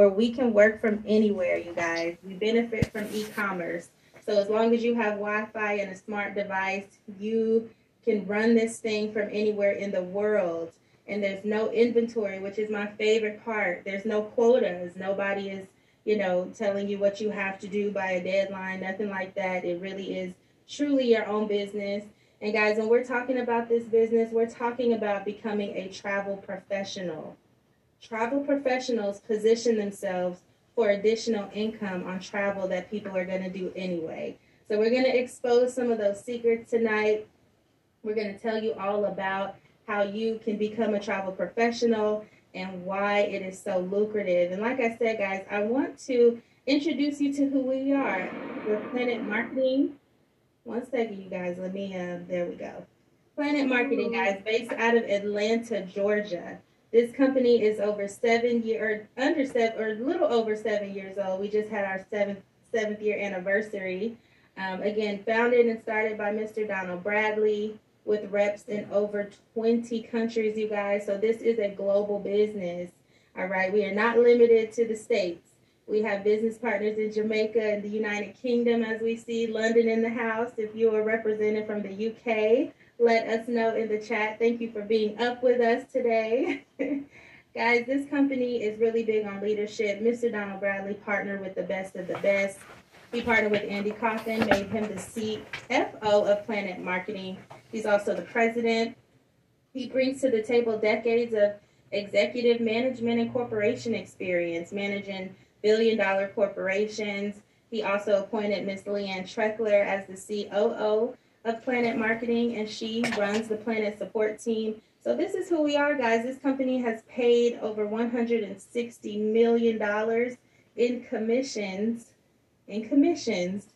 where we can work from anywhere, you guys. We benefit from e commerce. So as long as you have Wi Fi and a smart device, you can run this thing from anywhere in the world. And there's no inventory, which is my favorite part. There's no quotas. Nobody is, you know, telling you what you have to do by a deadline, nothing like that. It really is truly your own business. And guys, when we're talking about this business, we're talking about becoming a travel professional. Travel professionals position themselves for additional income on travel that people are going to do anyway. So we're going to expose some of those secrets tonight. We're going to tell you all about how you can become a travel professional and why it is so lucrative. And like I said, guys, I want to introduce you to who we are. We're Planet Marketing one second, you guys. Let me, uh, there we go. Planet Marketing, guys, based out of Atlanta, Georgia. This company is over seven year, or under seven, or a little over seven years old. We just had our seventh seventh year anniversary. Um, again, founded and started by Mr. Donald Bradley with reps in over 20 countries, you guys. So this is a global business. All right, we are not limited to the states. We have business partners in Jamaica and the United Kingdom, as we see London in the house. If you are represented from the UK, let us know in the chat. Thank you for being up with us today. Guys, this company is really big on leadership. Mr. Donald Bradley partnered with the best of the best. He partnered with Andy Coffin, made him the CFO of Planet Marketing. He's also the president. He brings to the table decades of executive management and corporation experience, managing billion dollar corporations. He also appointed Ms. Leanne Treckler as the COO of Planet Marketing, and she runs the Planet support team. So this is who we are, guys. This company has paid over $160 million in commissions, in commissions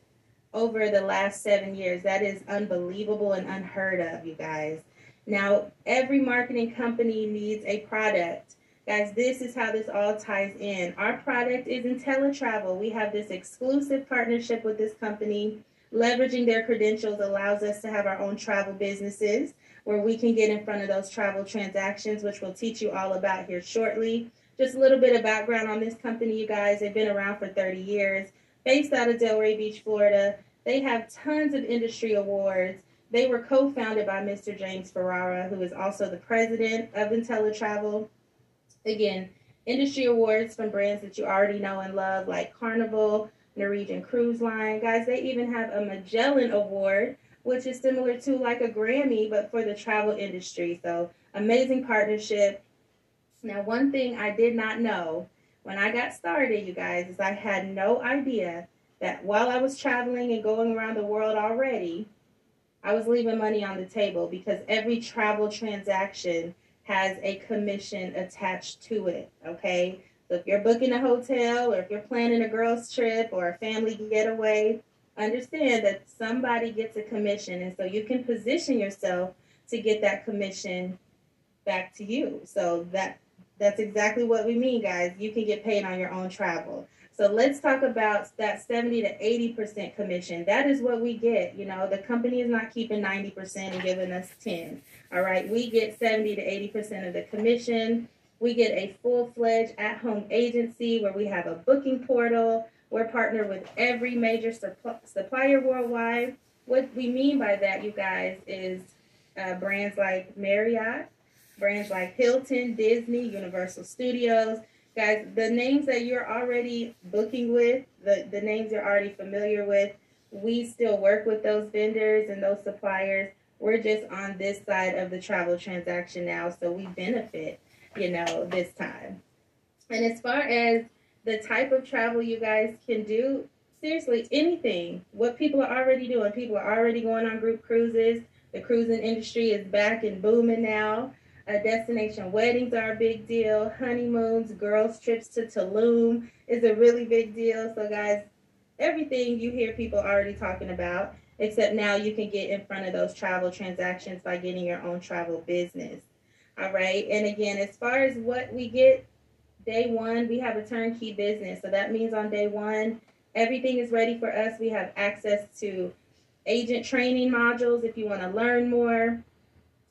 over the last seven years. That is unbelievable and unheard of, you guys. Now, every marketing company needs a product. Guys, this is how this all ties in. Our product is InteleTravel. We have this exclusive partnership with this company. Leveraging their credentials allows us to have our own travel businesses where we can get in front of those travel transactions, which we'll teach you all about here shortly. Just a little bit of background on this company, you guys. They've been around for 30 years, based out of Delray Beach, Florida. They have tons of industry awards. They were co founded by Mr. James Ferrara, who is also the president of InteleTravel. Again, industry awards from brands that you already know and love, like Carnival, Norwegian Cruise Line. Guys, they even have a Magellan Award, which is similar to like a Grammy, but for the travel industry. So, amazing partnership. Now, one thing I did not know when I got started, you guys, is I had no idea that while I was traveling and going around the world already, I was leaving money on the table because every travel transaction has a commission attached to it. Okay. So if you're booking a hotel or if you're planning a girls' trip or a family getaway, understand that somebody gets a commission. And so you can position yourself to get that commission back to you. So that that's exactly what we mean, guys. You can get paid on your own travel. So let's talk about that 70 to 80% commission. That is what we get. You know, the company is not keeping 90% and giving us 10. All right, we get 70 to 80% of the commission. We get a full fledged at home agency where we have a booking portal. We're partnered with every major supplier worldwide. What we mean by that, you guys, is uh, brands like Marriott, brands like Hilton, Disney, Universal Studios. Guys, the names that you're already booking with, the, the names you're already familiar with, we still work with those vendors and those suppliers we're just on this side of the travel transaction now, so we benefit, you know, this time. And as far as the type of travel you guys can do, seriously, anything. What people are already doing, people are already going on group cruises. The cruising industry is back and booming now. Uh, destination weddings are a big deal. Honeymoons, girls' trips to Tulum is a really big deal. So, guys, everything you hear people already talking about except now you can get in front of those travel transactions by getting your own travel business. All right. And again, as far as what we get, day one, we have a turnkey business. So that means on day one, everything is ready for us. We have access to agent training modules if you want to learn more.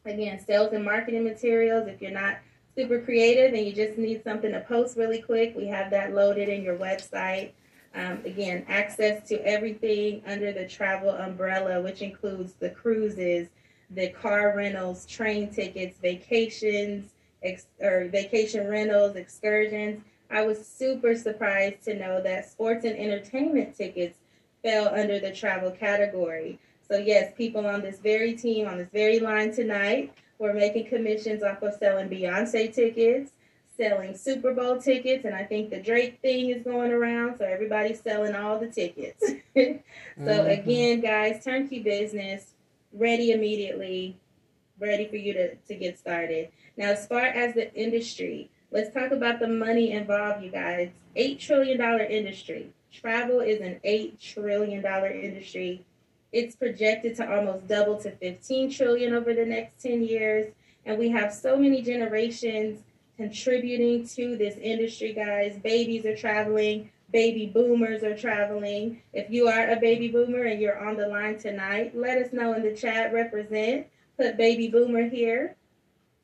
Again, sales and marketing materials if you're not super creative and you just need something to post really quick, we have that loaded in your website. Um, again, access to everything under the travel umbrella, which includes the cruises, the car rentals, train tickets, vacations, ex- or vacation rentals, excursions. I was super surprised to know that sports and entertainment tickets fell under the travel category. So, yes, people on this very team, on this very line tonight, were making commissions off of selling Beyonce tickets, selling Super Bowl tickets, and I think the Drake thing is going around, so everybody's selling all the tickets. so, mm-hmm. again, guys, turnkey business, ready immediately, ready for you to, to get started. Now, as far as the industry, let's talk about the money involved, you guys. $8 trillion industry. Travel is an $8 trillion industry. It's projected to almost double to 15 trillion over the next 10 years. And we have so many generations contributing to this industry, guys. Babies are traveling, baby boomers are traveling. If you are a baby boomer and you're on the line tonight, let us know in the chat, represent, put baby boomer here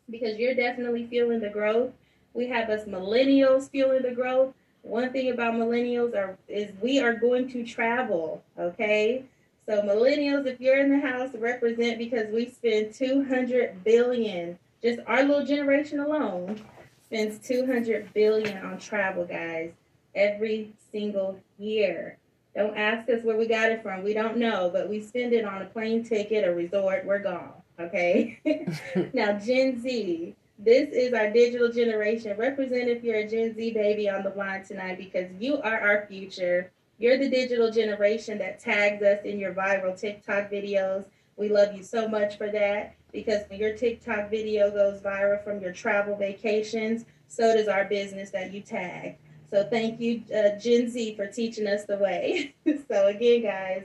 because you're definitely feeling the growth. We have us millennials feeling the growth. One thing about millennials are is we are going to travel, okay? So millennials, if you're in the house, represent because we spend 200 billion. Just our little generation alone spends 200 billion on travel, guys, every single year. Don't ask us where we got it from. We don't know, but we spend it on a plane ticket, a resort, we're gone. Okay. now, Gen Z, this is our digital generation. Represent if you're a Gen Z baby on the line tonight because you are our future. You're the digital generation that tags us in your viral TikTok videos. We love you so much for that because when your TikTok video goes viral from your travel vacations, so does our business that you tag. So thank you, uh, Gen Z, for teaching us the way. so again, guys,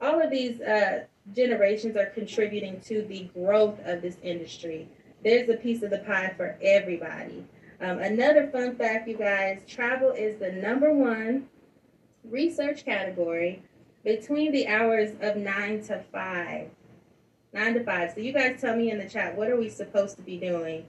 all of these uh, generations are contributing to the growth of this industry. There's a piece of the pie for everybody. Um, another fun fact, you guys, travel is the number one research category between the hours of 9 to 5. 9 to 5. So you guys tell me in the chat, what are we supposed to be doing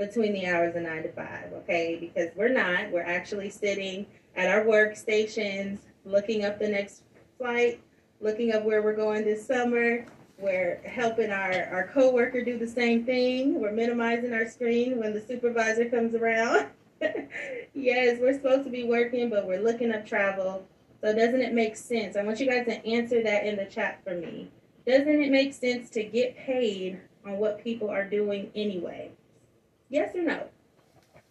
between the hours of 9 to 5? Okay, because we're not. We're actually sitting at our workstations, looking up the next flight, looking up where we're going this summer. We're helping our, our coworker do the same thing. We're minimizing our screen when the supervisor comes around. yes, we're supposed to be working, but we're looking up travel. So doesn't it make sense? I want you guys to answer that in the chat for me. Doesn't it make sense to get paid on what people are doing anyway? Yes or no?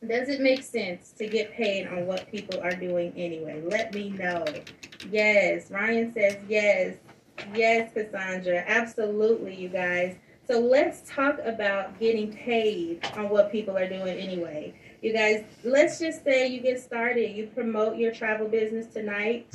Does it make sense to get paid on what people are doing anyway? Let me know. Yes. Ryan says yes. Yes, Cassandra. Absolutely, you guys. So let's talk about getting paid on what people are doing anyway. You guys, let's just say you get started, you promote your travel business tonight,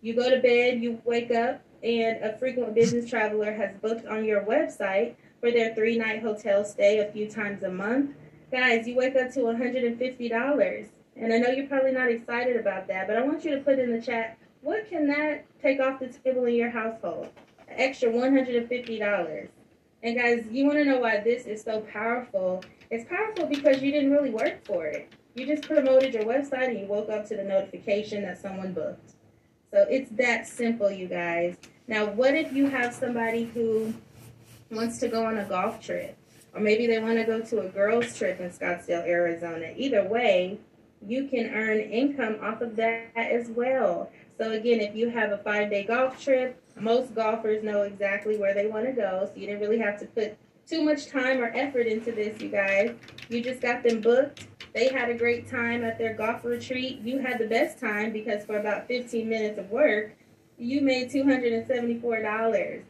you go to bed, you wake up, and a frequent business traveler has booked on your website for their three night hotel stay a few times a month. Guys, you wake up to $150. And I know you're probably not excited about that, but I want you to put in the chat what can that take off the table in your household? An extra $150. And guys, you want to know why this is so powerful it's powerful because you didn't really work for it. You just promoted your website and you woke up to the notification that someone booked. So it's that simple, you guys. Now, what if you have somebody who wants to go on a golf trip? Or maybe they want to go to a girls' trip in Scottsdale, Arizona. Either way, you can earn income off of that as well. So, again, if you have a five day golf trip, most golfers know exactly where they want to go. So, you didn't really have to put too much time or effort into this, you guys. You just got them booked. They had a great time at their golf retreat. You had the best time because for about 15 minutes of work, you made $274.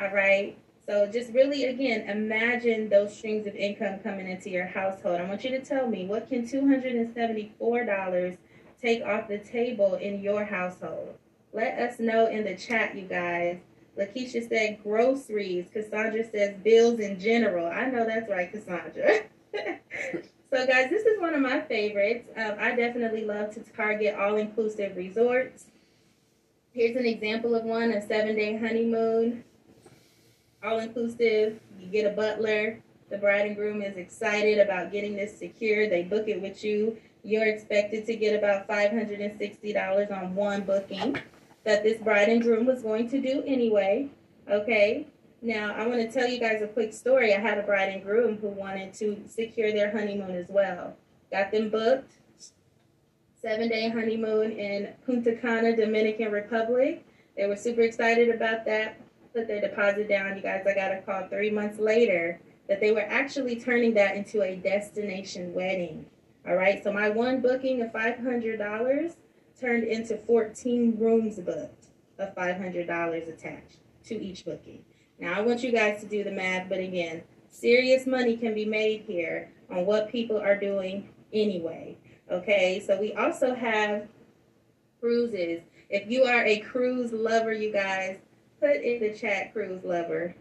All right. So just really, again, imagine those streams of income coming into your household. I want you to tell me what can $274 take off the table in your household? Let us know in the chat, you guys. Lakeisha said groceries. Cassandra says bills in general. I know that's right, Cassandra. so, guys, this is one of my favorites. Um, I definitely love to target all inclusive resorts. Here's an example of one a seven day honeymoon, all inclusive. You get a butler, The bride and groom is excited about getting this secured. They book it with you. You're expected to get about $560 on one booking that this bride and groom was going to do anyway. Okay. Now, I want to tell you guys a quick story. I had a bride and groom who wanted to secure their honeymoon as well. Got them booked. Seven day honeymoon in Punta Cana, Dominican Republic. They were super excited about that. Put their deposit down. You guys, I got a call three months later that they were actually turning that into a destination wedding. All right. So my one booking of $500 turned into 14 rooms booked of $500 attached to each booking. Now, I want you guys to do the math, but again, serious money can be made here on what people are doing anyway. Okay, so we also have cruises. If you are a cruise lover, you guys, put in the chat cruise lover.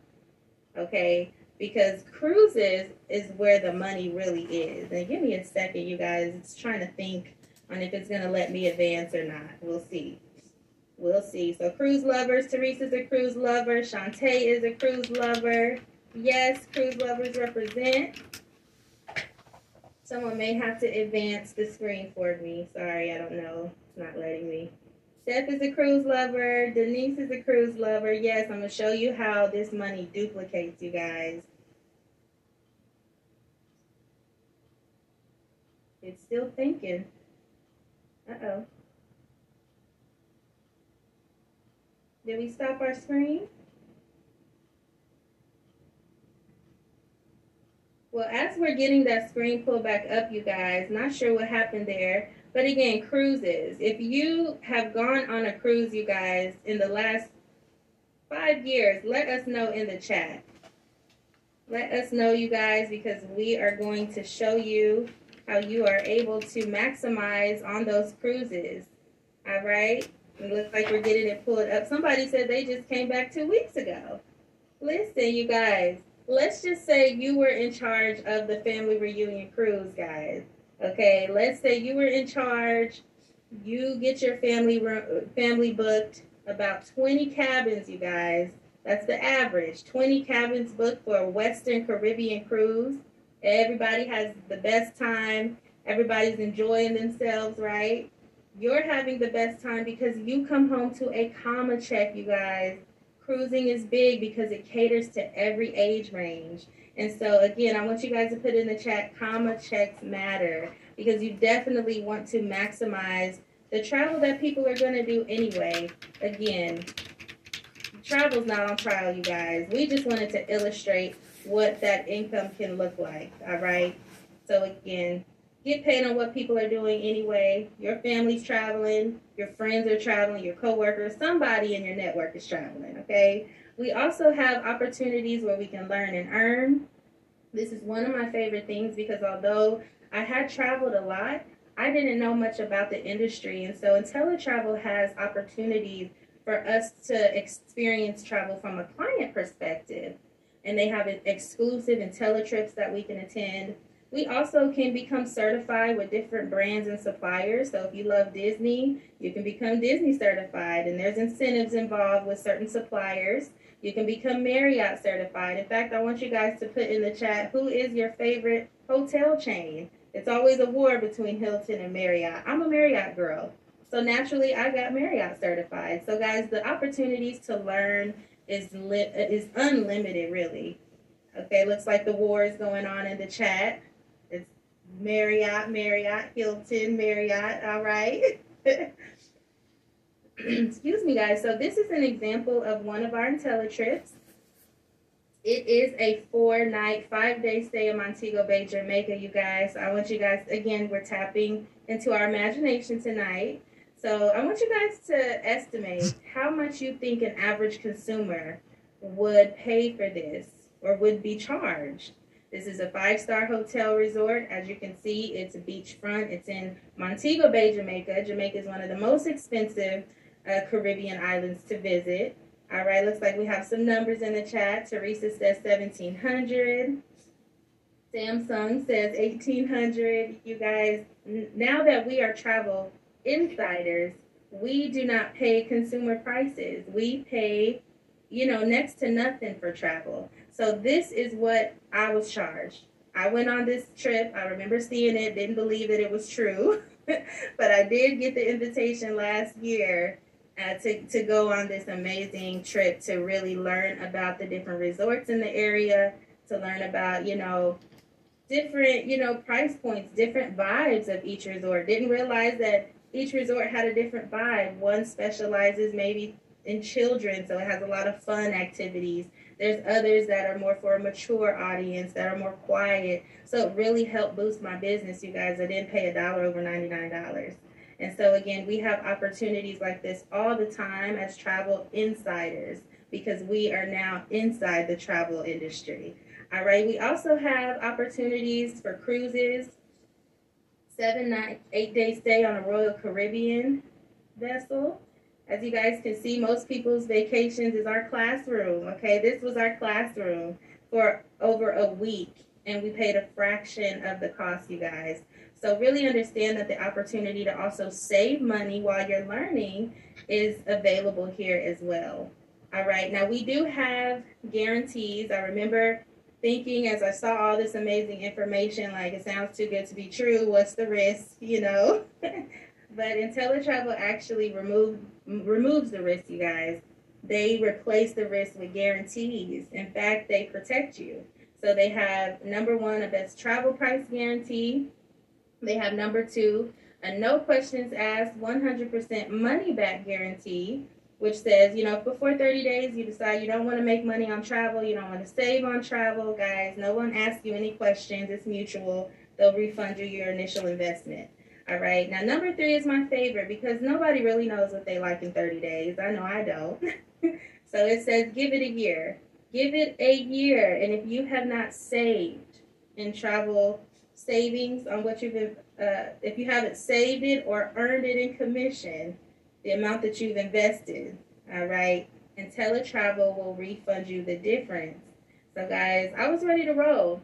Okay, because cruises is where the money really is. And give me a second, you guys. It's trying to think on if it's going to let me advance or not. We'll see. We'll see. So cruise lovers, Teresa's a cruise lover. Shantae is a cruise lover. Yes, cruise lovers represent. Someone may have to advance the screen for me. Sorry, I don't know. It's not letting me. Steph is a cruise lover. Denise is a cruise lover. Yes, I'm going to show you how this money duplicates, you guys. It's still thinking. Uh-oh. Did we stop our screen? Well, as we're getting that screen pulled back up, you guys, not sure what happened there. But again, cruises. If you have gone on a cruise, you guys, in the last five years, let us know in the chat. Let us know, you guys, because we are going to show you how you are able to maximize on those cruises. All right? It looks like we're getting it pulled up. Somebody said they just came back two weeks ago. Listen, you guys, let's just say you were in charge of the family reunion cruise, guys. Okay, let's say you were in charge. You get your family family booked about 20 cabins, you guys. That's the average. 20 cabins booked for a Western Caribbean cruise. Everybody has the best time. Everybody's enjoying themselves, right? You're having the best time because you come home to a comma check, you guys. Cruising is big because it caters to every age range. And so, again, I want you guys to put in the chat comma checks matter because you definitely want to maximize the travel that people are going to do anyway. Again, travel's not on trial, you guys. We just wanted to illustrate what that income can look like. All right. So, again, get paid on what people are doing anyway. Your family's traveling, your friends are traveling, your coworkers, somebody in your network is traveling, okay? We also have opportunities where we can learn and earn. This is one of my favorite things because although I had traveled a lot, I didn't know much about the industry. And so InteleTravel has opportunities for us to experience travel from a client perspective. And they have exclusive IntelliTrips that we can attend we also can become certified with different brands and suppliers. So if you love Disney, you can become Disney certified, and there's incentives involved with certain suppliers. You can become Marriott certified. In fact, I want you guys to put in the chat who is your favorite hotel chain. It's always a war between Hilton and Marriott. I'm a Marriott girl. So naturally, I got Marriott certified. So guys, the opportunities to learn is li- is unlimited, really. Okay, looks like the war is going on in the chat. Marriott, Marriott, Hilton, Marriott. All right. Excuse me, guys. So this is an example of one of our IntelliTrips. It is a four-night, five-day stay in Montego Bay, Jamaica, you guys. I want you guys, again, we're tapping into our imagination tonight. So I want you guys to estimate how much you think an average consumer would pay for this or would be charged. This is a five star hotel resort. As you can see, it's a beachfront. It's in Montego Bay, Jamaica. Jamaica is one of the most expensive uh, Caribbean islands to visit. All right, looks like we have some numbers in the chat. Teresa says 1700. Samsung says 1800. You guys, now that we are travel insiders, we do not pay consumer prices. We pay, you know, next to nothing for travel. So this is what I was charged. I went on this trip. I remember seeing it, didn't believe that it was true, but I did get the invitation last year uh, to, to go on this amazing trip to really learn about the different resorts in the area, to learn about, you know, different, you know, price points, different vibes of each resort. Didn't realize that each resort had a different vibe. One specializes maybe in children, so it has a lot of fun activities. There's others that are more for a mature audience that are more quiet. So it really helped boost my business, you guys. I didn't pay a dollar over $99. And so, again, we have opportunities like this all the time as travel insiders because we are now inside the travel industry. All right, we also have opportunities for cruises, seven night, eight day stay on a Royal Caribbean vessel. As you guys can see, most people's vacations is our classroom. Okay, this was our classroom for over a week, and we paid a fraction of the cost, you guys. So really understand that the opportunity to also save money while you're learning is available here as well. All right, now we do have guarantees. I remember thinking as I saw all this amazing information, like it sounds too good to be true. What's the risk, you know? but InteleTravel actually remove, removes the risk, you guys. They replace the risk with guarantees. In fact, they protect you. So they have number one, a best travel price guarantee. They have number two, a no questions asked 100% money back guarantee, which says, you know, if before 30 days you decide you don't want to make money on travel, you don't want to save on travel, guys, no one asks you any questions. It's mutual. They'll refund you your initial investment. All right. Now, number three is my favorite because nobody really knows what they like in 30 days. I know I don't. so it says, give it a year. Give it a year. And if you have not saved in travel savings on what you've, uh, if you haven't saved it or earned it in commission, the amount that you've invested, all right, InteleTravel will refund you the difference. So, guys, I was ready to roll.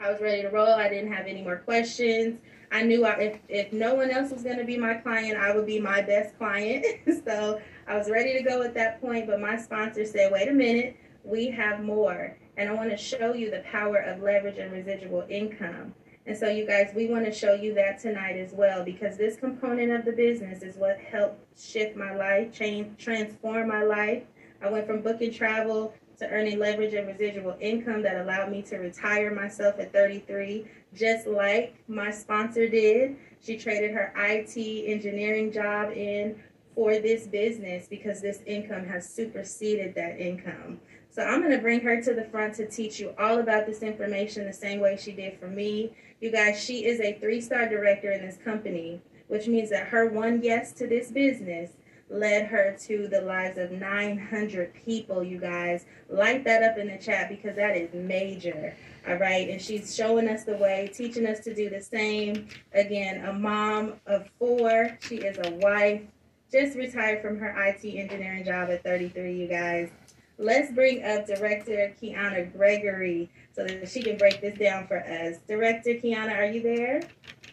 I was ready to roll. I didn't have any more questions. I knew I, if, if no one else was going to be my client, I would be my best client. so I was ready to go at that point. But my sponsor said, wait a minute, we have more. And I want to show you the power of leverage and residual income. And so, you guys, we want to show you that tonight as well because this component of the business is what helped shift my life, change, transform my life. I went from booking travel to earning leverage and residual income that allowed me to retire myself at 33, just like my sponsor did. She traded her IT engineering job in for this business because this income has superseded that income. So I'm going to bring her to the front to teach you all about this information the same way she did for me. You guys, she is a three star director in this company, which means that her one yes to this business led her to the lives of 900 people, you guys. Light that up in the chat because that is major. All right. And she's showing us the way, teaching us to do the same. Again, a mom of four. She is a wife, just retired from her IT engineering job at 33, you guys. Let's bring up Director Kiana Gregory so that she can break this down for us. Director Kiana, are you there?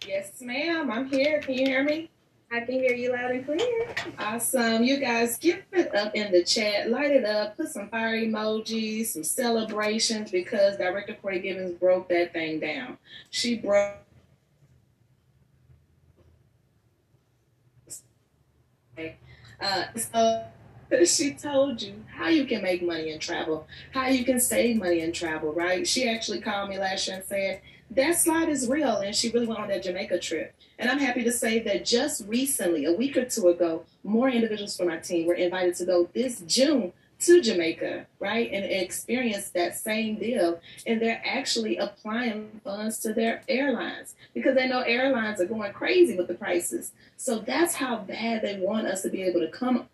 Yes, ma'am. I'm here. Can you hear me? I can hear you loud and clear. Awesome. You guys give it up in the chat. Light it up. Put some fire emojis, some celebrations because Director Corey Gibbons broke that thing down. She broke. Uh, so she told you how you can make money in travel, how you can save money in travel, right? She actually called me last year and said, that slide is real. And she really went on that Jamaica trip. And I'm happy to say that just recently, a week or two ago, more individuals from our team were invited to go this June to Jamaica, right, and experience that same deal. And they're actually applying funds to their airlines because they know airlines are going crazy with the prices. So that's how bad they want us to be able to come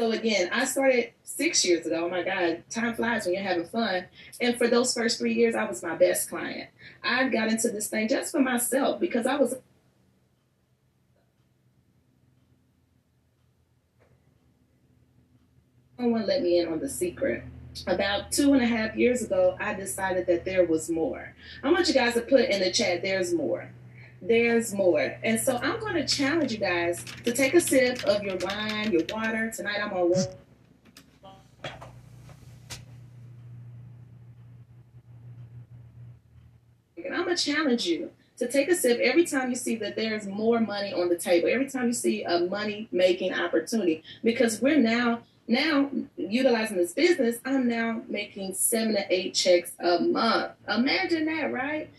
So again, I started six years ago. Oh my God, time flies when you're having fun. And for those first three years, I was my best client. I got into this thing just for myself because I was someone let me in on the secret. About two and a half years ago, I decided that there was more. I want you guys to put in the chat, there's more. There's more. And so I'm going to challenge you guys to take a sip of your wine, your water. Tonight I'm on And I'm going to challenge you to take a sip every time you see that there's more money on the table, every time you see a money making opportunity, because we're now now utilizing this business, I'm now making seven to eight checks a month. Imagine that, right?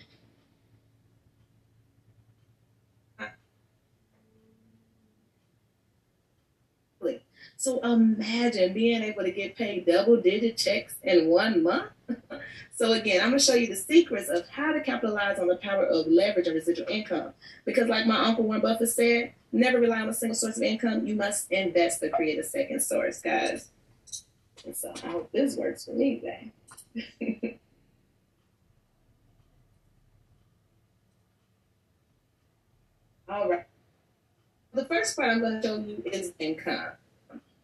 So imagine being able to get paid double digit checks in one month. so again, I'm gonna show you the secrets of how to capitalize on the power of leverage and residual income. Because like my uncle Warren Buffett said, never rely on a single source of income. You must invest to create a second source, guys. And so I hope this works for me today. All right. The first part I'm going to show you is income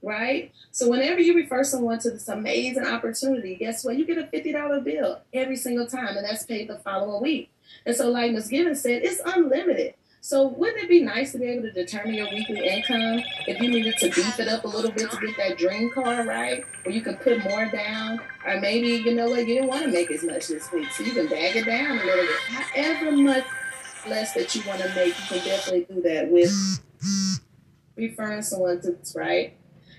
right? So whenever you refer someone to this amazing opportunity, guess what? You get a $50 bill every single time, and that's paid the following week. And so, like Ms. Gibbons said, it's unlimited. So wouldn't it be nice to be able to determine your weekly income if you needed to beef it up a little bit to get that dream car, right? Or you can put more down, or maybe you know what, you didn't want to make as much this week, so you can bag it down a little bit. However much less that you want to make, you can definitely do that with referring someone to this, right?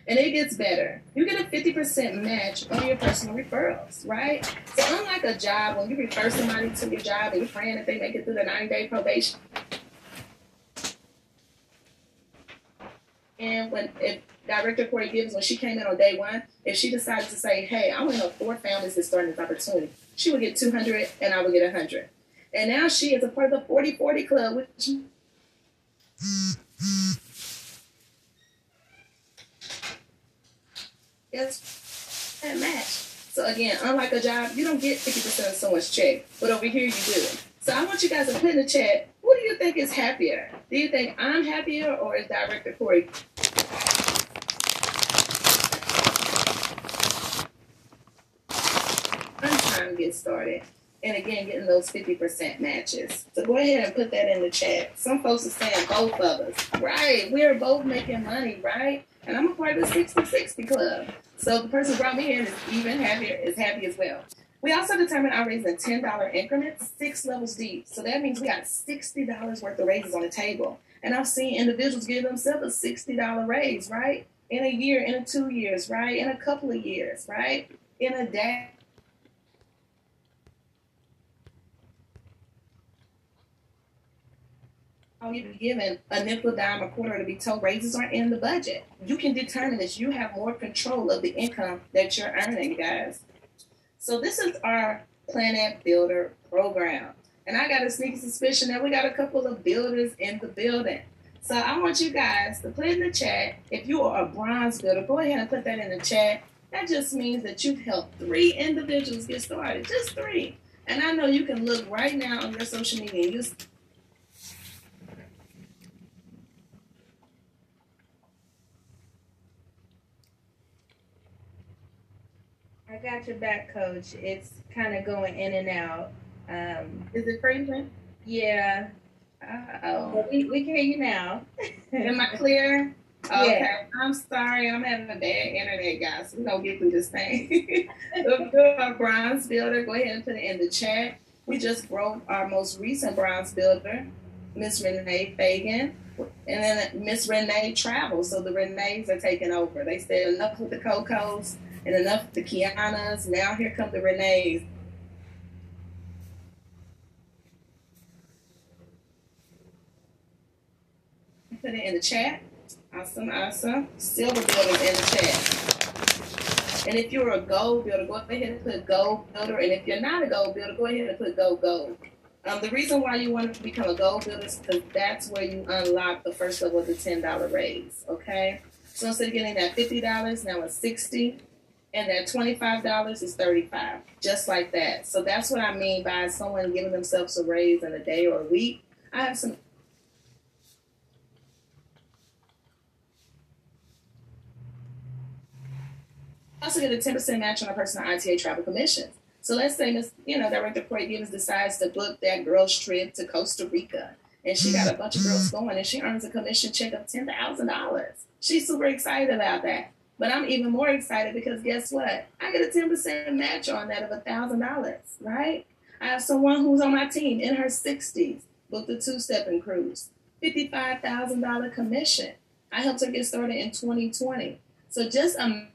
And it gets better. You get a 50% match on your personal referrals, right? So unlike a job, when you refer somebody to your job and you're praying that they make it through the 90 day probation. And when if Director Corey Gibbs, when she came in on day one, if she decided to say, hey, I want to help four families that start this opportunity, she would get 200 and I would get 100. And now she is a part of the 40-40 club, which It's that match. So again, unlike a job, you don't get 50% of someone's check, but over here you do. So I want you guys to put in the chat, who do you think is happier? Do you think I'm happier or is Director Corey? I'm trying to get started. And again, getting those 50% matches. So go ahead and put that in the chat. Some folks are saying both of us. Right. We are both making money, right? And I'm a part of the 60-60 club. So the person who brought me in is even happier, is happy as well. We also determined our raises in $10 increments, six levels deep. So that means we got $60 worth of raises on the table. And I've seen individuals give themselves a $60 raise, right? In a year, in a two years, right? In a couple of years, right? In a day. Be given a nickel, dime, or quarter to be told raises are in the budget. You can determine this. You have more control of the income that you're earning, guys. So this is our Planet Builder program. And I got a sneaky suspicion that we got a couple of builders in the building. So I want you guys to put in the chat. If you are a bronze builder, go ahead and put that in the chat. That just means that you've helped three individuals get started, just three. And I know you can look right now on your social media and you I got your back, coach. It's kind of going in and out. Um, Is it freezing? Yeah. Oh, we, we can hear you now. Am I clear? Okay. Yeah. I'm sorry. I'm having a bad internet, guys. We're going to get through this thing. our bronze builder, go ahead and put it in the chat. We just broke our most recent bronze builder, Miss Renee Fagan. And then Miss Renee travels. So the Renees are taking over. They said enough with the Cocos and enough the Kianas. Now here come the Renees. Put it in the chat. Awesome, awesome. Silver builder in the chat. And if you're a gold builder, go ahead and put gold builder. And if you're not a gold builder, go ahead and put gold gold. Um, the reason why you want to become a gold builder is because that's where you unlock the first level of the $10 raise, okay? So instead of getting that $50, now it's 60 and that $25 is 35 just like that so that's what i mean by someone giving themselves a raise in a day or a week i have some I also get a 10% match on a personal ITA travel commissions. So let's say Miss, you know, Director Corey Gibbons decides to book that girl's trip to Costa Rica. and she got a bunch of girls mm-hmm. going and she earns a commission check of $10,000. She's super excited about that. But I'm even more excited because guess what? I get a 10% match on that of $1,000, right? I have someone who's on my team in her 60s, booked a two stepping cruise, $55,000 commission. I helped her get started in 2020. So just um,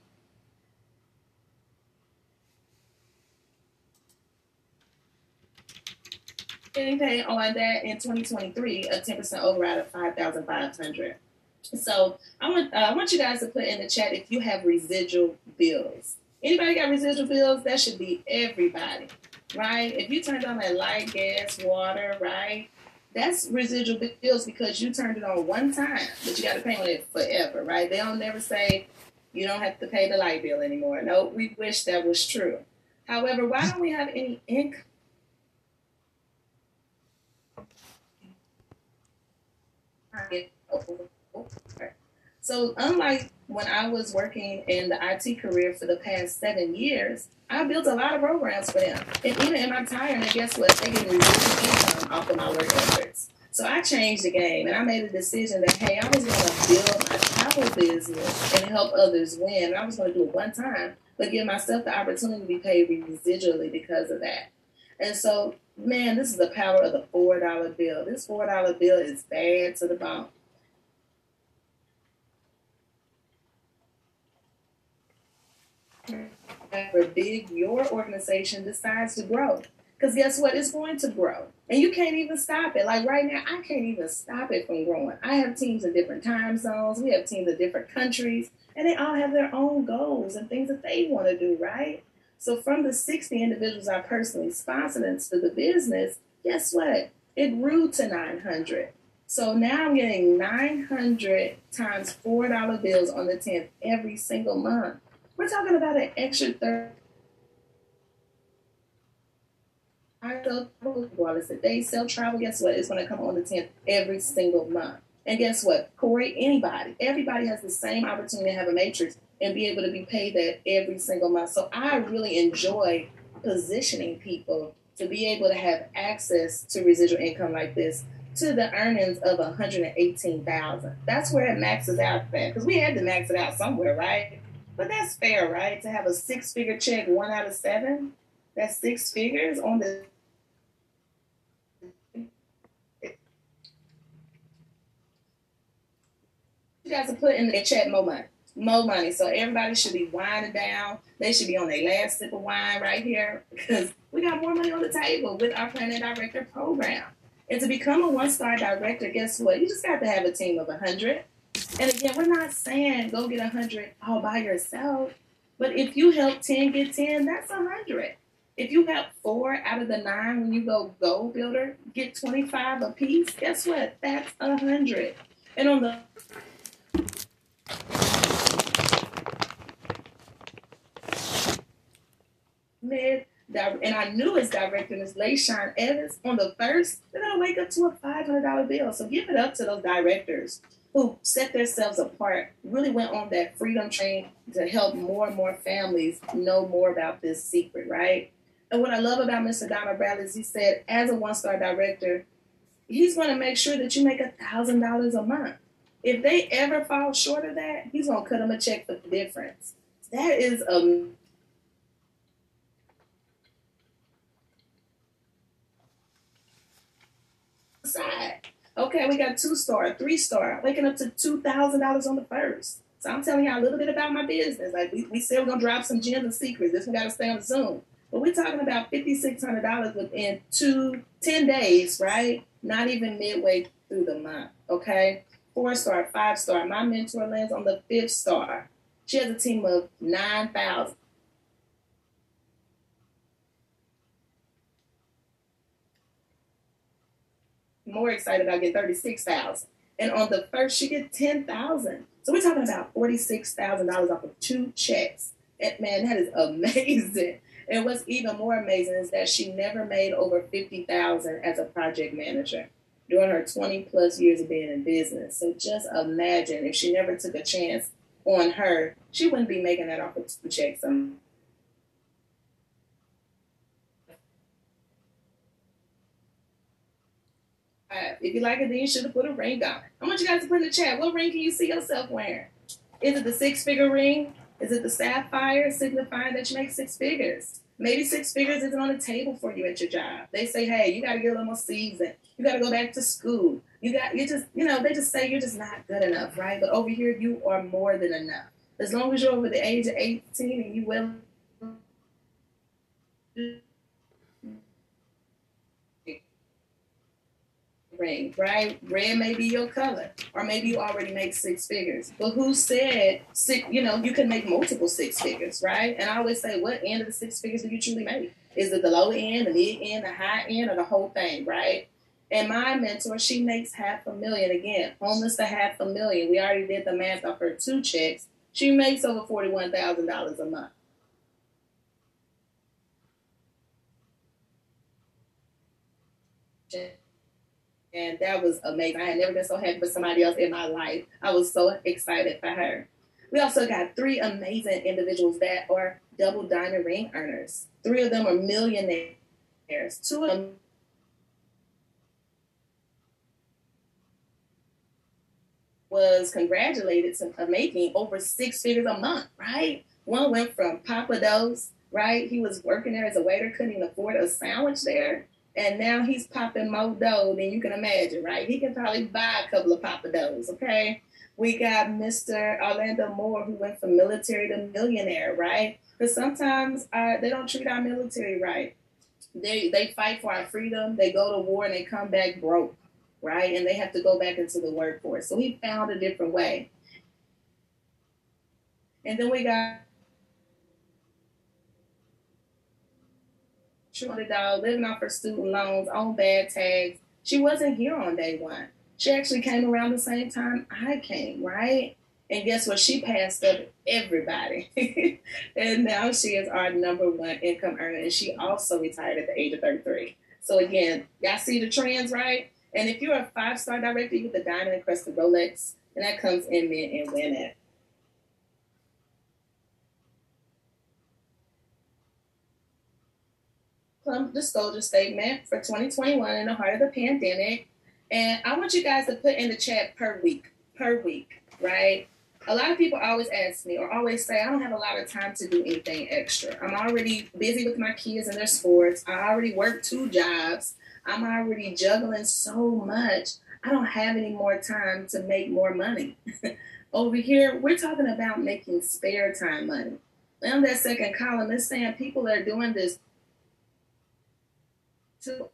getting paid on that in 2023, a 10% override of 5500 So I want uh, I want you guys to put in the chat if you have residual bills. Anybody got residual bills? That should be everybody, right? If you turned on that light, gas, water, right? That's residual bills because you turned it on one time, but you got to pay on it forever, right? They don't never say you don't have to pay the light bill anymore. No, we wish that was true. However, why don't we have any income? So, unlike when I was working in the IT career for the past seven years, I built a lot of programs for them. And even in my and guess what? They get residual income off of my work efforts. So I changed the game and I made a decision that, hey, I was going to build my travel business and help others win. And I was going to do it one time, but give myself the opportunity to be paid residually because of that. And so, man, this is the power of the $4 bill. This $4 bill is bad to the bone. Big your organization decides to grow. Because guess what? It's going to grow. And you can't even stop it. Like right now, I can't even stop it from growing. I have teams in different time zones, we have teams in different countries, and they all have their own goals and things that they want to do, right? So from the 60 individuals I personally sponsored into the business, guess what? It grew to 900. So now I'm getting 900 times $4 bills on the 10th every single month. We're talking about an extra third. I sell regardless if they sell travel, guess what? It's going to come on the 10th every single month. And guess what? Corey, anybody, everybody has the same opportunity to have a matrix and be able to be paid that every single month. So I really enjoy positioning people to be able to have access to residual income like this to the earnings of 118,000. That's where it maxes out at because we had to max it out somewhere, right? But that's fair, right? To have a six-figure check, one out of seven, that's six figures on the you guys are putting in the chat more money. More money. So everybody should be winding down. They should be on their last sip of wine right here because we got more money on the table with our Planet Director program. And to become a one star director, guess what? You just got to have a team of 100. And again, we're not saying go get 100 all by yourself. But if you help 10 get 10, that's 100. If you help four out of the nine when you go goal builder, get 25 a piece, guess what? That's 100. And on the mid, and I knew his director, Ms. LaShawn Evans, on the first, then I wake up to a $500 bill. So give it up to those directors who set themselves apart, really went on that freedom train to help more and more families know more about this secret, right? And what I love about Mr. Donald Bradley is he said, as a one star director, he's going to make sure that you make a $1,000 a month. If they ever fall short of that, he's going to cut them a check for the difference. That is a side. Okay, we got two star, three star, waking up to two thousand dollars on the first. So I'm telling y'all a little bit about my business. Like we, we said we're gonna drop some gems and secrets. This one gotta stay on Zoom. But we're talking about fifty six hundred dollars within two ten days, right? Not even midway through the month. Okay four star, five star. My mentor lands on the fifth star. She has a team of 9,000. More excited about getting 36,000. And on the first, she gets 10,000. So we're talking about $46,000 off of two checks. And man, that is amazing. And what's even more amazing is that she never made over 50,000 as a project manager during her 20 plus years of being in business. So just imagine if she never took a chance on her, she wouldn't be making that off of two checks. Um, If you like it, then you should have put a ring on. I want you guys to put in the chat. What ring can you see yourself wearing? Is it the six figure ring? Is it the sapphire signifying that you make six figures? Maybe six figures isn't on the table for you at your job. They say, hey, you got to get a little more seasoned. You got to go back to school. You got, you just, you know, they just say you're just not good enough, right? But over here, you are more than enough. As long as you're over the age of 18 and you will ring, right? Red may be your color, or maybe you already make six figures. But who said six? You know, you can make multiple six figures, right? And I always say, what end of the six figures do you truly make? Is it the low end, the mid end, the high end, or the whole thing, right? And my mentor, she makes half a million again, almost a half a million. We already did the math off her two checks. She makes over forty-one thousand dollars a month. And that was amazing. I had never been so happy for somebody else in my life. I was so excited for her. We also got three amazing individuals that are double diamond ring earners. Three of them are millionaires. Two of them was congratulated to uh, making over six figures a month, right? One went from Pappadeaux, right? He was working there as a waiter, couldn't even afford a sandwich there and now he's popping more dough than you can imagine, right? He can probably buy a couple of Pappadeaux, okay? We got Mr. Orlando Moore, who went from military to millionaire, right? Because sometimes uh, they don't treat our military right. They they fight for our freedom. They go to war and they come back broke, right? And they have to go back into the workforce. So he found a different way. And then we got $200, living off her student loans, on bad tags. She wasn't here on day one. She actually came around the same time I came, right? And guess what? She passed up everybody. and now she is our number one income earner. And she also retired at the age of 33. So again, y'all see the trends, right? And if you're a five star director, you get the diamond encrusted Rolex, and that comes in men and women. Disclosure statement for 2021 in the heart of the pandemic. And I want you guys to put in the chat per week, per week, right? A lot of people always ask me or always say, I don't have a lot of time to do anything extra. I'm already busy with my kids and their sports. I already work two jobs. I'm already juggling so much. I don't have any more time to make more money. Over here, we're talking about making spare time money. On that second column, it's saying people are doing this to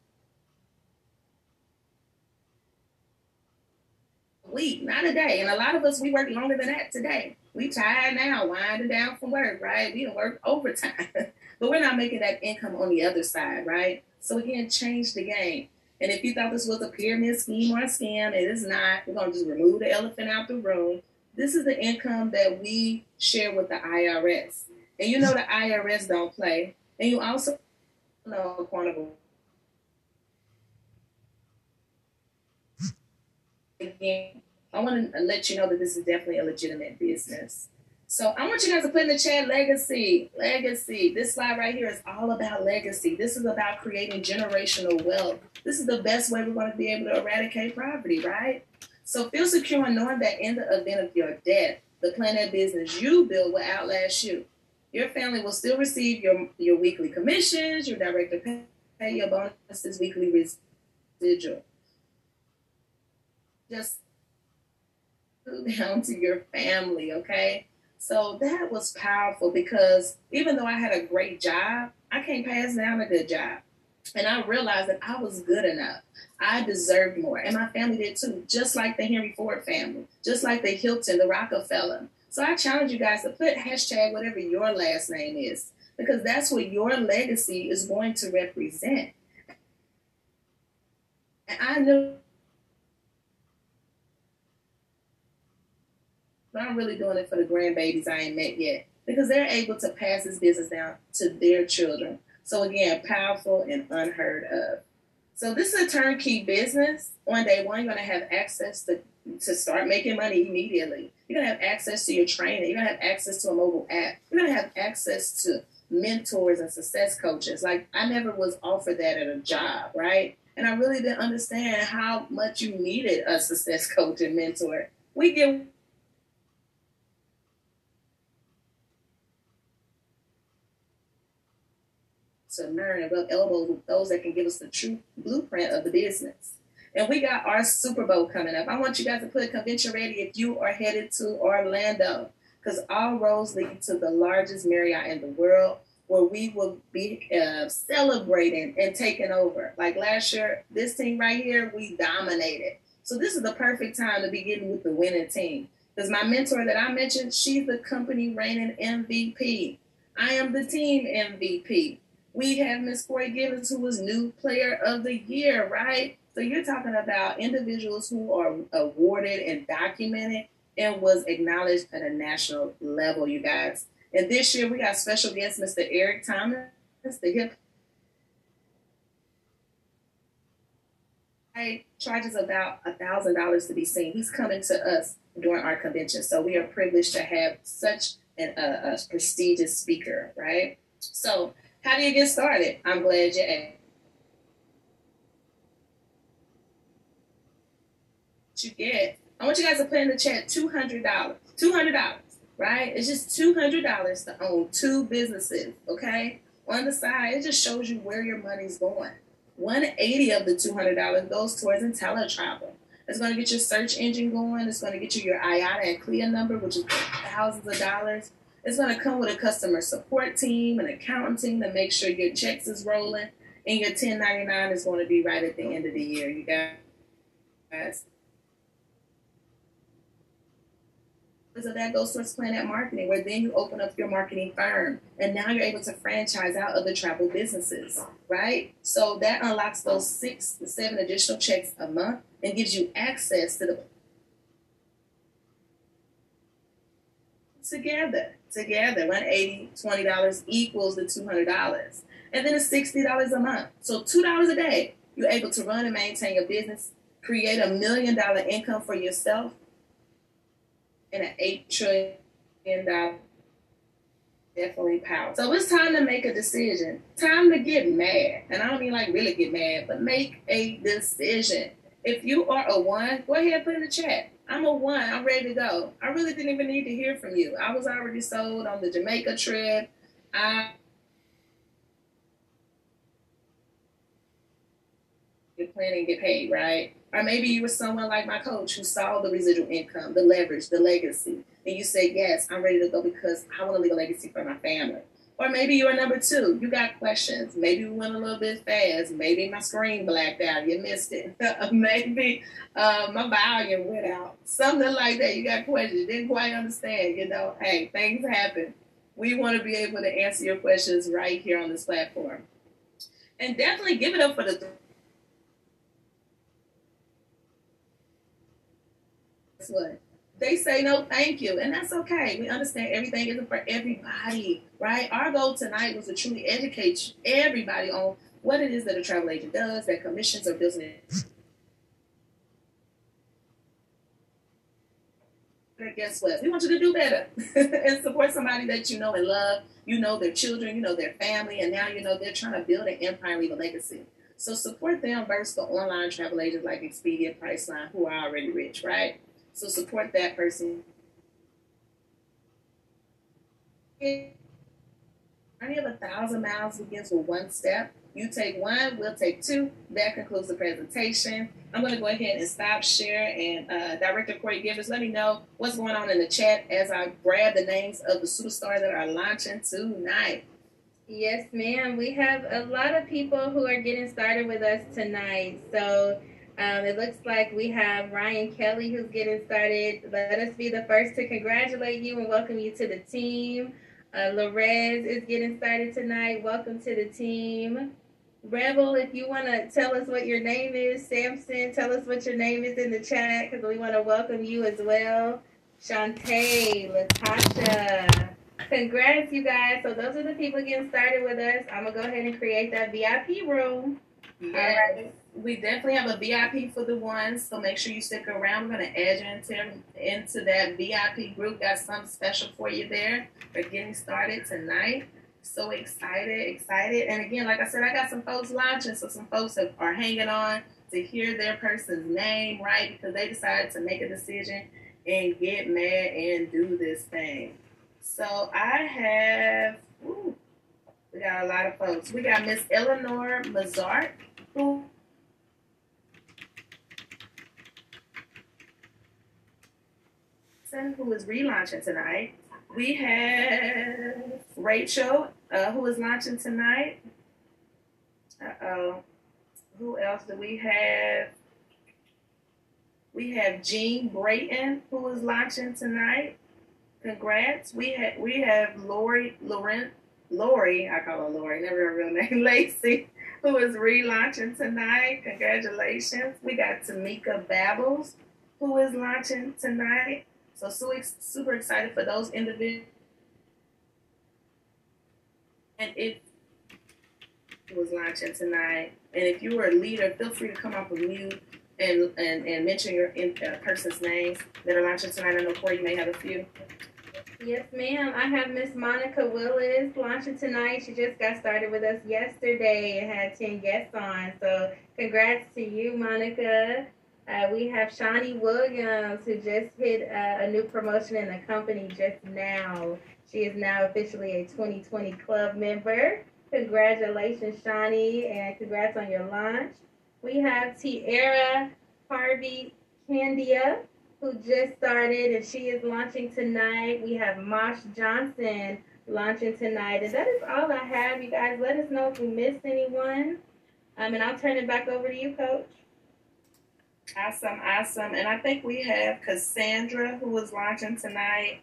week, not a day. And a lot of us, we work longer than that today. We tired now, winding down from work, right? We don't work overtime, but we're not making that income on the other side, right? So again, change the game. And if you thought this was a pyramid scheme or a scam, it is not. We're to just remove the elephant out the room. This is the income that we share with the IRS. And you know the IRS don't play. And you also know Quantico again, I want to let you know that this is definitely a legitimate business. So I want you guys to put in the chat legacy, legacy. This slide right here is all about legacy. This is about creating generational wealth. This is the best way we're going to be able to eradicate poverty, right? So feel secure in knowing that in the event of your death, the Plannet business you build will outlast you. Your family will still receive your, your weekly commissions, your director pay, your bonuses, weekly residual just down to your family, okay? So that was powerful because even though I had a great job, I can't pass down a good job. And I realized that I was good enough. I deserved more. And my family did too, just like the Henry Ford family, just like the Hilton, the Rockefeller. So I challenge you guys to put hashtag whatever your last name is, because that's what your legacy is going to represent. And I knew but I'm really doing it for the grandbabies I ain't met yet because they're able to pass this business down to their children. So again, powerful and unheard of. So this is a turnkey business. On day one, you're gonna have access to to start making money immediately. You're gonna have access to your training. You're gonna have access to a mobile app. You're gonna have access to mentors and success coaches. Like I never was offered that at a job, right? And I really didn't understand how much you needed a success coach and mentor. We get to learn and rub elbows with those that can give us the true blueprint of the business. And we got our Super Bowl coming up. I want you guys to put convention ready if you are headed to Orlando, because all roads lead to the largest Marriott in the world, where we will be uh, celebrating and taking over. Like last year, this team right here, we dominated. So this is the perfect time to be getting with the winning team. Because my mentor that I mentioned, she's the company reigning MVP. I am the team MVP. We have Miss Corey Givens, who was new player of the year, right? So you're talking about individuals who are awarded and documented and was acknowledged at a national level, you guys. And this year we got special guest Mr. Eric Thomas, the hip charges about a thousand dollars to be seen. He's coming to us during our convention, so we are privileged to have such an, uh, a prestigious speaker, right? So, how do you get started? I'm glad you asked. You get. I want you guys to put in the chat two hundred dollars. Two hundred dollars, right? It's just two hundred dollars to own two businesses. Okay. On the side, it just shows you where your money's going. 180 of the $200 goes towards InteleTravel. It's going to get your search engine going. It's going to get you your IATA and CLIA number, which is thousands of dollars. It's going to come with a customer support team, an accounting to make sure your checks is rolling, and your 1099 is going to be right at the end of the year. You guys, So that goes towards Plannet Marketing, where then you open up your marketing firm and now you're able to franchise out other travel businesses, right? So that unlocks those six to seven additional checks a month and gives you access to the together, together, 180 $20 equals the $200. And then it's $60 a month. So $2 a day, you're able to run and maintain your business, create a million dollar income for yourself, and an eight trillion dollar definitely power. So it's time to make a decision. Time to get mad. And I don't mean like really get mad, but make a decision. If you are a one, go ahead and put in the chat. I'm a one. I'm ready to go. I really didn't even need to hear from you. I was already sold on the Jamaica trip. I get planning, get paid, right? Or maybe you were someone like my coach who saw the residual income, the leverage, the legacy, and you say, Yes, I'm ready to go because I want to leave a legacy for my family. Or maybe you're number two. You got questions. Maybe we went a little bit fast. Maybe my screen blacked out. You missed it. maybe uh, my volume went out. Something like that. You got questions. Didn't quite understand. You know, hey, things happen. We want to be able to answer your questions right here on this platform. And definitely give it up for the what? They say no thank you, and that's okay. We understand everything isn't for everybody, right? Our goal tonight was to truly educate everybody on what it is that a travel agent does, their commissions or business. but Guess what? We want you to do better and support somebody that you know and love. You know their children, you know their family, and now you know they're trying to build an empire leave a legacy. So support them versus the online travel agents like Expedia, Priceline, who are already rich, right? So support that person. Journey of a thousand miles begins with one step. You take one, we'll take two. That concludes the presentation. I'm going to go ahead and stop share. And uh, Director Corey Givens, let me know what's going on in the chat as I grab the names of the superstars that are launching tonight. Yes, ma'am. We have a lot of people who are getting started with us tonight. So um, it looks like we have Ryan Kelly who's getting started. Let us be the first to congratulate you and welcome you to the team. Uh, Larez is getting started tonight. Welcome to the team. Rebel, if you want to tell us what your name is, Samson, tell us what your name is in the chat because we want to welcome you as well. Shantae, Latasha. Congrats, you guys. So those are the people getting started with us. I'm going to go ahead and create that VIP room. Yes. All right we definitely have a VIP for the ones, so make sure you stick around. We're going to add you into, into that VIP group. Got something special for you there for getting started tonight. So excited, excited. And again, like I said, I got some folks launching, so some folks have, are hanging on to hear their person's name, right? Because they decided to make a decision and get mad and do this thing. So I have, ooh, we got a lot of folks. We got Miss Eleanor Mazart, who who is relaunching tonight. We have Rachel, uh, who is launching tonight. Uh oh. Who else do we have? We have Jean Brayton, who is launching tonight. Congrats. We have we have Lori Laurent Lori, I call her Lori, never her real name, Lacey, who is relaunching tonight. Congratulations. We got Tamika Babbles, who is launching tonight. So, super excited for those individuals. And it was launching tonight. And if you were a leader, feel free to come off of mute and, and, and mention your in, uh, person's names that are launching tonight. I know Corey may have a few. Yes, ma'am. I have Miss Monica Willis launching tonight. She just got started with us yesterday and had 10 guests on. So, congrats to you, Monica. Uh, we have Shawnee Williams, who just hit uh, a new promotion in the company just now. She is now officially a 2020 club member. Congratulations, Shawnee, and congrats on your launch. We have Tiara Harvey Candia who just started and she is launching tonight. We have Mosh Johnson launching tonight. And that is all I have. You guys let us know if we missed anyone. Um, and I'll turn it back over to you, Coach. Awesome, awesome. And I think we have Cassandra who is launching tonight.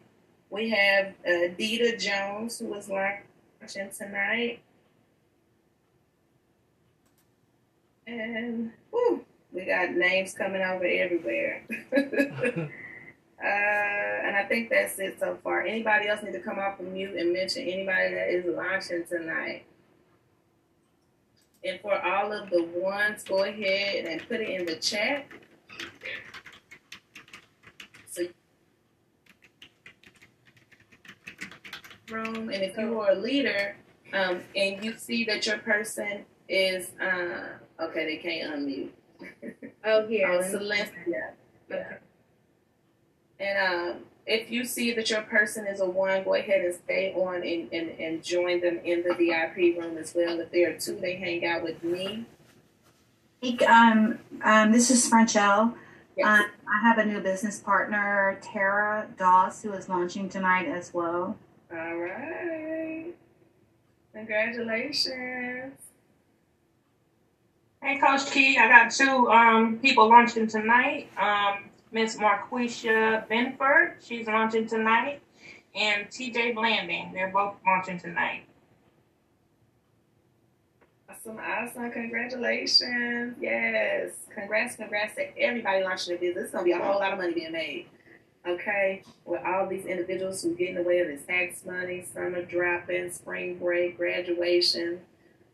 We have uh, Dita Jones who is launching tonight. And whew, we got names coming over everywhere. uh, and I think that's it so far. Anybody else need to come off of mute and mention anybody that is launching tonight? And for all of the ones, go ahead and put it in the chat. So room, and if you are a leader, um, and you see that your person is uh, okay, they can't unmute. Oh, here. Oh, Celeste. Yeah. Okay. And um, if you see that your person is a one, go ahead and stay on and, and, and join them in the VIP room as well. If there are two, they hang out with me. Um, um, this is Frenchelle. Yes. Uh, I have a new business partner, Tara Doss, who is launching tonight as well. All right. Congratulations. Hey, Coach Key, I got two um, people launching tonight. Um, Miss Marquisha Benford, she's launching tonight, and TJ Blanding, they're both launching tonight. Awesome, awesome. Congratulations. Yes. Congrats, congrats to everybody launching a business. It's going to be a whole lot of money being made. Okay. With all these individuals who get in the way of this tax money, summer drop-in, spring break, graduation,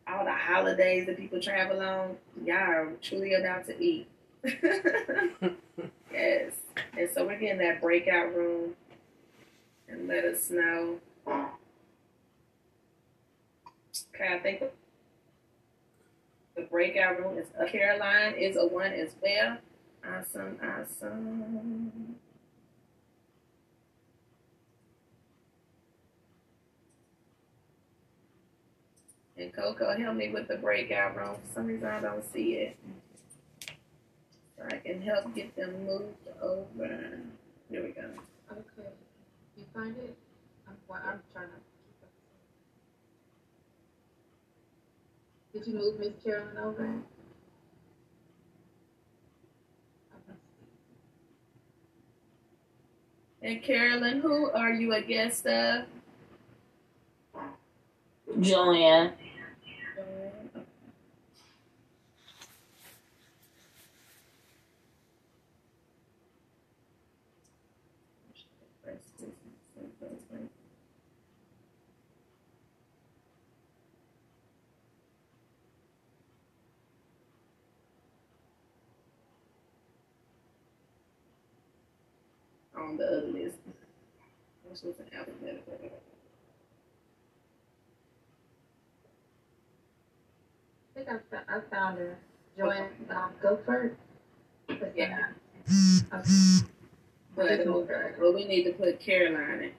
all the holidays that people travel on, y'all are truly about to eat. yes. And so we're getting that breakout room and let us know. Okay, I think the breakout room is a Caroline is a one as well. Awesome, awesome. And Coco, help me with the breakout room. For some reason, I don't see it. So I can help get them moved over. Here we go. Okay. You find it? I'm, I'm trying to keep up. Did you move Miss Carolyn over? And Carolyn, who are you a guest of? Julian. with an. I think I, found her. Joanne um, Gopher. Yeah. Okay. But, but we need to put Caroline in.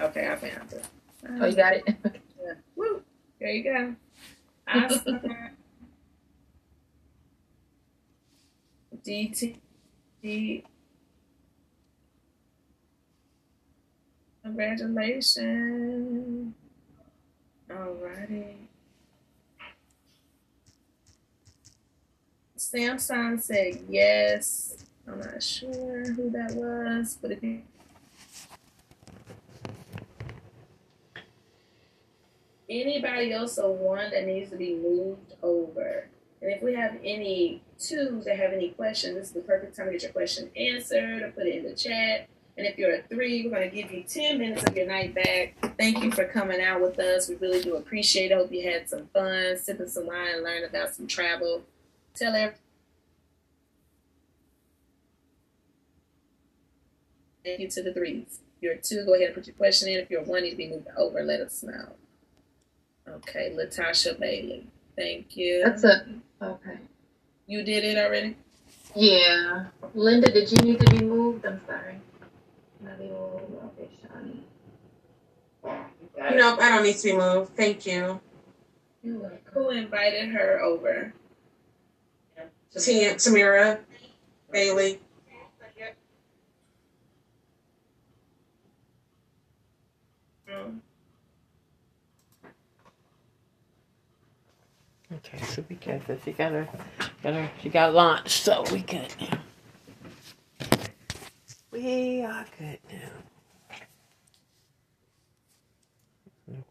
Okay, I found it. Oh, you got it? yeah. Woo! There you go. DT. Congratulations. Alrighty. Samsung said yes. I'm not sure who that was, but if you anybody else a one that needs to be moved over. And if we have any twos that have any questions, this is the perfect time to get your question answered or put it in the chat. And if you're a three, we're going to give you 10 minutes of your night back. Thank you for coming out with us. We really do appreciate it. Hope you had some fun, sipping some wine, learn about some travel. Tell everyone. Thank you to the threes. If you're a two, go ahead and put your question in. If you're a one, to be moved over. Let us know. Okay, Latasha Bailey. Thank you. That's it. okay. You did it already? Yeah. Linda, did you need to be moved? I'm sorry. Nabil. Nope, I don't need to be moved. Thank you. Who invited her over? Tia, Tamira, Bailey. Um, Okay, so we good. So she got her, got her, she got launched, so we good now. We are good now.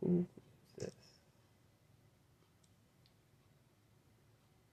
Mhm.